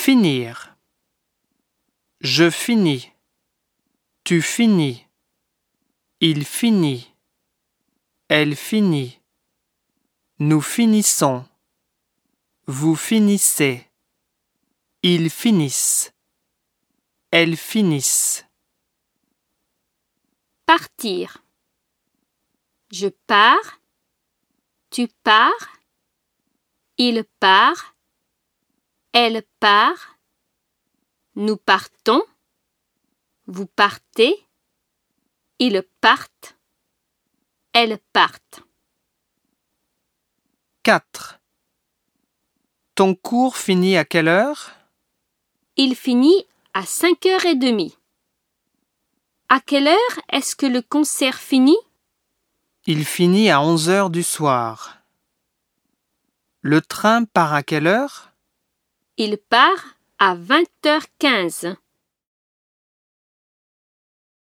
Finir. Je finis. Tu finis. Il finit. Elle finit. Nous finissons. Vous finissez. Ils finissent. Elles finissent. Partir. Je pars. Tu pars. Il part. Elle part. Nous partons. Vous partez. Ils partent. Elles partent. 4. Ton cours finit à quelle heure? Il finit à cinq heures et demie. À quelle heure est-ce que le concert finit? Il finit à 11 heures du soir. Le train part à quelle heure? Il part à vingt heures quinze.